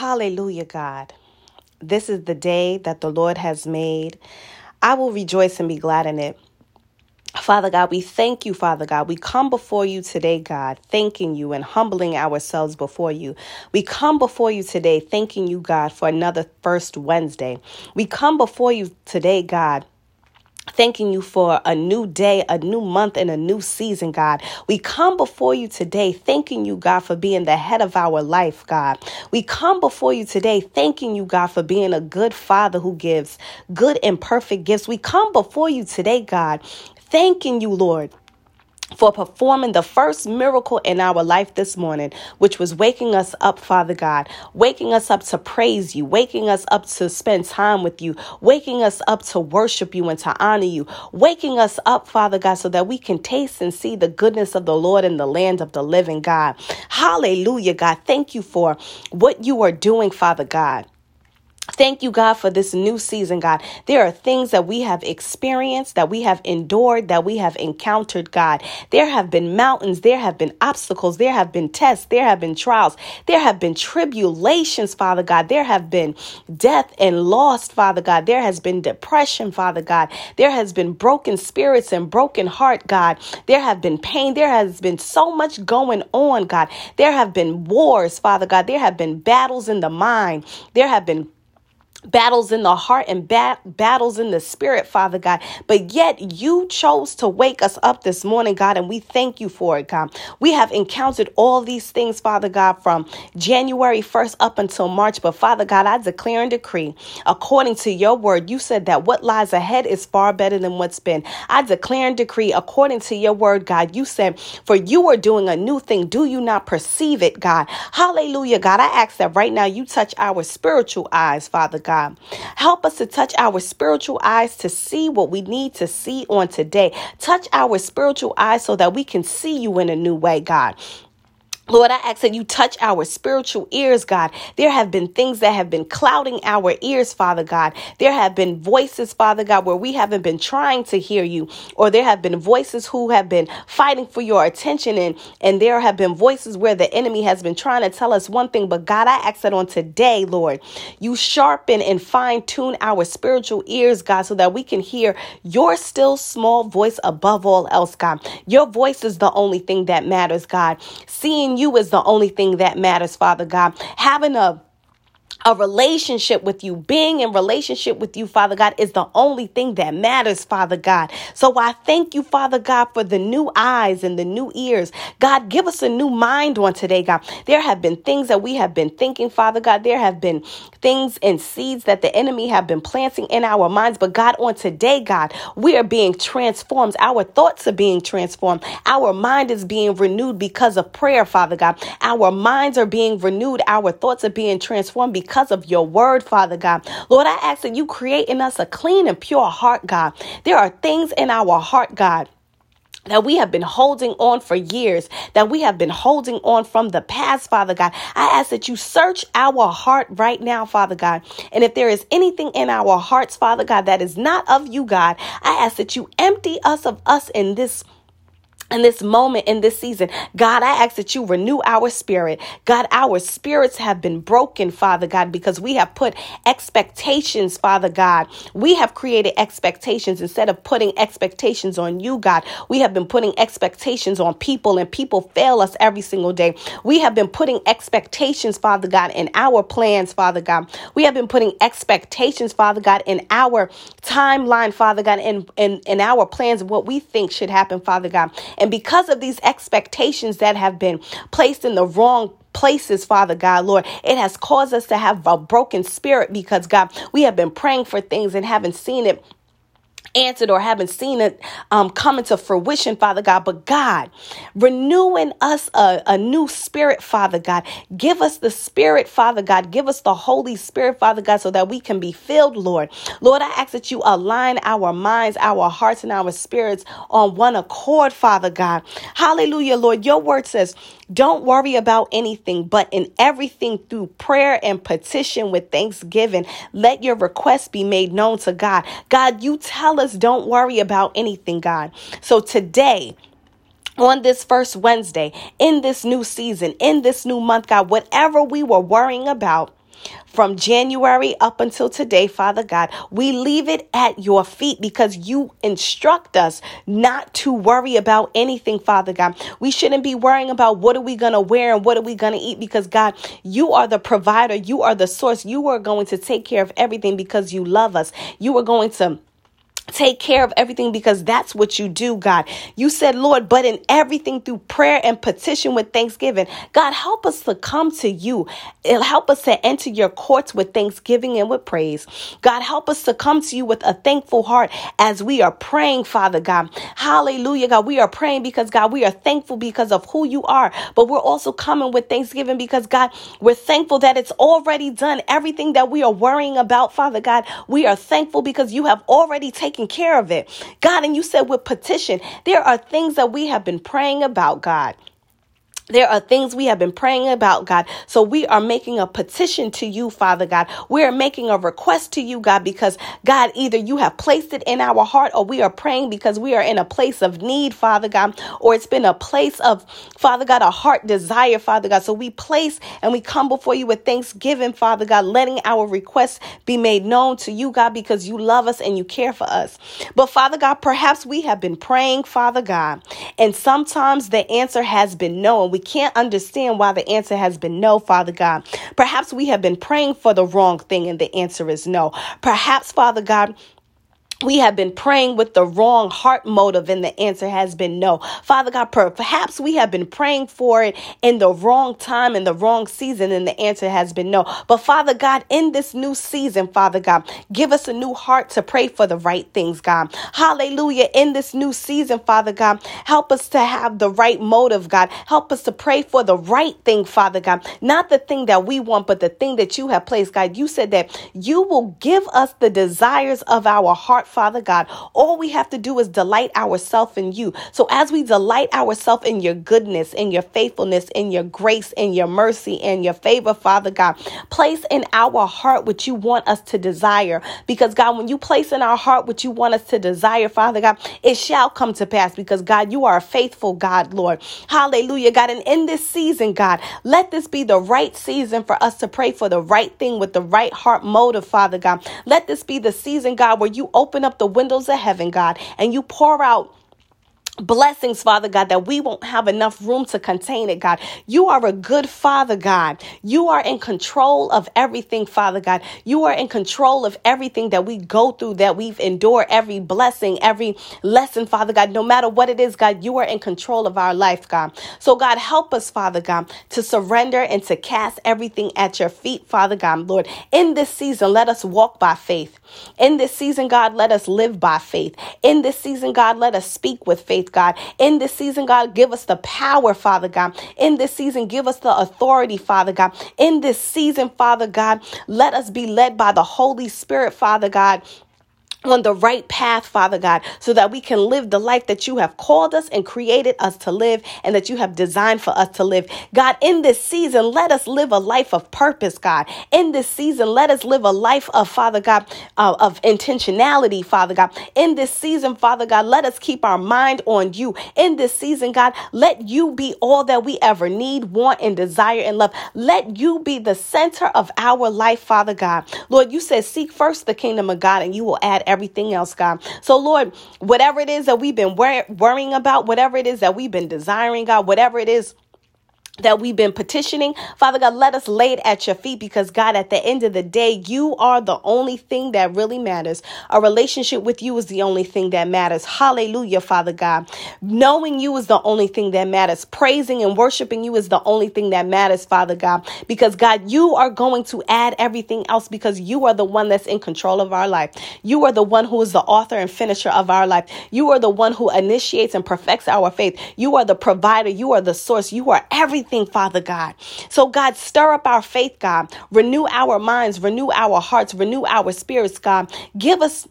Hallelujah, God. This is the day that the Lord has made. I will rejoice and be glad in it. Father God, we thank you, Father God. We come before you today, God, thanking you and humbling ourselves before you. We come before you today, thanking you, God, for another first Wednesday. We come before you today, God, Thanking you for a new day, a new month, and a new season, God. We come before you today, thanking you, God, for being the head of our life, God. We come before you today, thanking you, God, for being a good father who gives good and perfect gifts. We come before you today, God, thanking you, Lord, for performing the first miracle in our life this morning, which was waking us up, Father God, waking us up to praise you, waking us up to spend time with you, waking us up to worship you and to honor you, waking us up, Father God, so that we can taste and see the goodness of the Lord in the land of the living God. Hallelujah, God. Thank you for what you are doing, Father God. Thank you, God, for this new season, God. There are things that we have experienced, that we have endured, that we have encountered, God. There have been mountains, there have been obstacles, there have been tests, there have been trials, there have been tribulations, Father God. There have been death and loss, Father God. There has been depression, Father God. There has been broken spirits and broken heart, God. There have been pain. There has been so much going on, God. There have been wars, Father God. There have been battles in the mind. There have been battles in the heart and bat- battles in the spirit, Father God. But yet you chose to wake us up this morning, God, and we thank you for it, God. We have encountered all these things, Father God, from January 1st up until March. But Father God, I declare and decree, according to your word, you said that what lies ahead is far better than what's been. I declare and decree, according to your word, God, you said, for you are doing a new thing. Do you not perceive it, God? Hallelujah, God. I ask that right now you touch our spiritual eyes, Father God. God. Help us to touch our spiritual eyes to see what we need to see on today. Touch our spiritual eyes so that we can see you in a new way, God. Lord, I ask that you touch our spiritual ears, God. There have been things that have been clouding our ears, Father God. There have been voices, Father God, where we haven't been trying to hear you, or there have been voices who have been fighting for your attention, and, and there have been voices where the enemy has been trying to tell us one thing. But God, I ask that on today, Lord, you sharpen and fine tune our spiritual ears, God, so that we can hear your still small voice above all else, God. Your voice is the only thing that matters, God. Seeing you is the only thing that matters, Father God. Having a a relationship with you, being in relationship with you, Father God, is the only thing that matters, Father God. So I thank you, Father God, for the new eyes and the new ears. God, give us a new mind on today, God. There have been things that we have been thinking, Father God. There have been things and seeds that the enemy have been planting in our minds. But God, on today, God, we are being transformed. Our thoughts are being transformed. Our mind is being renewed because of prayer, Father God. Our minds are being renewed. Our thoughts are being transformed because because of your word, Father God. Lord, I ask that you create in us a clean and pure heart, God. There are things in our heart, God that we have been holding on for years, that we have been holding on from the past, Father God. I ask that you search our heart right now, Father God. And if there is anything in our hearts, Father God, that is not of you, God, I ask that you empty us of us in this in this moment, in this season, God, I ask that you renew our spirit. God, our spirits have been broken, Father God, because we have put expectations, Father God. We have created expectations instead of putting expectations on you, God. We have been putting expectations on people, and people fail us every single day. We have been putting expectations, Father God, in our plans, Father God. We have been putting expectations, Father God, in our timeline, Father God, and in, in, in our plans, what we think should happen, Father God. And because of these expectations that have been placed in the wrong places, Father God, Lord. It has caused us to have a broken spirit because, God, we have been praying for things and haven't seen it answered or haven't seen it um, coming to fruition, Father God. But God, renewing us a, a new spirit, Father God. Give us the spirit, Father God. Give us the Holy Spirit, Father God, so that we can be filled, Lord. Lord, I ask that you align our minds, our hearts, and our spirits on one accord, Father God. Hallelujah, Lord. Your word says, don't worry about anything, but in everything through prayer and petition with thanksgiving, let your requests be made known to God. God, you tell us don't worry about anything, God. So today, on this first Wednesday, in this new season, in this new month, God, whatever we were worrying about, from January up until today, Father God. We leave it at your feet because you instruct us not to worry about anything, Father God. We shouldn't be worrying about what are we going to wear and what are we going to eat because God, you are the provider, you are the source. You are going to take care of everything because you love us. You are going to take care of everything because that's what you do, God. You said, Lord, but in everything through prayer and petition with thanksgiving. God, help us to come to you. Help us to enter your courts with thanksgiving and with praise. God, help us to come to you with a thankful heart as we are praying, Father God. Hallelujah, God. We are praying because, God, we are thankful because of who you are, but we're also coming with thanksgiving because, God, we're thankful that it's already done. Everything that we are worrying about, Father God, we are thankful because you have already taken taking care of it. God, and you said with petition, there are things that we have been praying about, God. There are things we have been praying about, God. So we are making a petition to you, Father God. We are making a request to you, God, because God, either you have placed it in our heart or we are praying because we are in a place of need, Father God, or it's been a place of, Father God, a heart desire, Father God. So we place and we come before you with thanksgiving, Father God, letting our requests be made known to you, God, because you love us and you care for us. But Father God, perhaps we have been praying, Father God, and sometimes the answer has been no. And we can't understand why the answer has been no, Father God. Perhaps we have been praying for the wrong thing and the answer is no. Perhaps, Father God, we have been praying with the wrong heart motive and the answer has been no. Father God, perhaps we have been praying for it in the wrong time, in the wrong season, and the answer has been no. But Father God, in this new season, Father God, give us a new heart to pray for the right things, God. Hallelujah. In this new season, Father God, help us to have the right motive, God. Help us to pray for the right thing, Father God. Not the thing that we want, but the thing that you have placed, God. You said that you will give us the desires of our heart Father God. All we have to do is delight ourselves in you. So as we delight ourselves in your goodness, in your faithfulness, in your grace, in your mercy, and your favor, Father God, place in our heart what you want us to desire. Because God, when you place in our heart what you want us to desire, Father God, it shall come to pass. Because God, you are a faithful God, Lord. Hallelujah, God. And in this season, God, let this be the right season for us to pray for the right thing with the right heart motive, Father God. Let this be the season, God, where you open open up the windows of heaven, God, and you pour out blessings, Father God, that we won't have enough room to contain it, God. You are a good Father, God. You are in control of everything, Father God. You are in control of everything that we go through, that we've endured, every blessing, every lesson, Father God. No matter what it is, God, you are in control of our life, God. So, God, help us, Father God, to surrender and to cast everything at your feet, Father God. Lord, in this season, let us walk by faith. In this season, God, let us live by faith. In this season, God, let us speak with faith. God. In this season, God, give us the power, Father God. In this season, give us the authority, Father God. In this season, Father God, let us be led by the Holy Spirit, Father God on the right path, Father God, so that we can live the life that you have called us and created us to live and that you have designed for us to live. God, in this season, let us live a life of purpose, God. In this season, let us live a life of, Father God, uh, of intentionality, Father God. In this season, Father God, let us keep our mind on you. In this season, God, let you be all that we ever need, want, and desire and love. Let you be the center of our life, Father God. Lord, you said, seek first the kingdom of God and you will add everything else, God. So, Lord, whatever it is that we've been wor- worrying about, whatever it is that we've been desiring, God, whatever it is that we've been petitioning. Father God, let us lay it at your feet because God, at the end of the day, you are the only thing that really matters. A relationship with you is the only thing that matters. Hallelujah, Father God. Knowing you is the only thing that matters. Praising and worshiping you is the only thing that matters, Father God, because God, you are going to add everything else because you are the one that's in control of our life. You are the one who is the author and finisher of our life. You are the one who initiates and perfects our faith. You are the provider. You are the source. You are everything Father God. So, God, stir up our faith, God. Renew our minds, renew our hearts, renew our spirits, God. Give us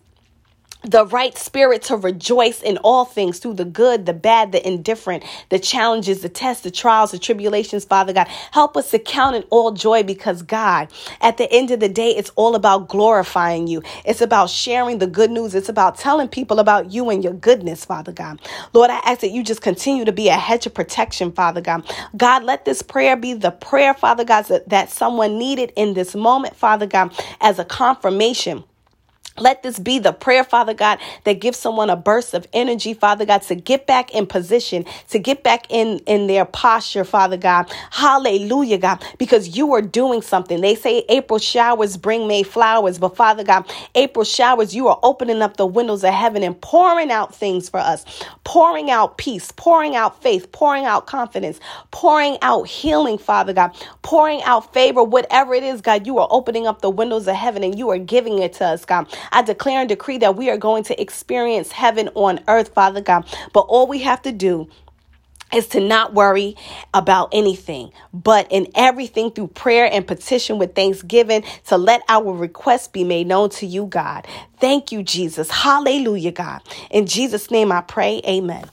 the right spirit to rejoice in all things through the good, the bad, the indifferent, the challenges, the tests, the trials, the tribulations, Father God. Help us to count it all joy because God, at the end of the day, it's all about glorifying you. It's about sharing the good news. It's about telling people about you and your goodness, Father God. Lord, I ask that you just continue to be a hedge of protection, Father God. God, let this prayer be the prayer, Father God, that, that someone needed in this moment, Father God, as a confirmation let this be the prayer, Father God, that gives someone a burst of energy, Father God, to get back in position, to get back in, in their posture, Father God. Hallelujah, God, because you are doing something. They say April showers bring May flowers, but Father God, April showers, you are opening up the windows of heaven and pouring out things for us, pouring out peace, pouring out faith, pouring out confidence, pouring out healing, Father God, pouring out favor, whatever it is, God, you are opening up the windows of heaven and you are giving it to us, God. I declare and decree that we are going to experience heaven on earth, Father God. But all we have to do is to not worry about anything, but in everything through prayer and petition with thanksgiving to let our requests be made known to you, God. Thank you, Jesus. Hallelujah, God. In Jesus' name I pray. Amen.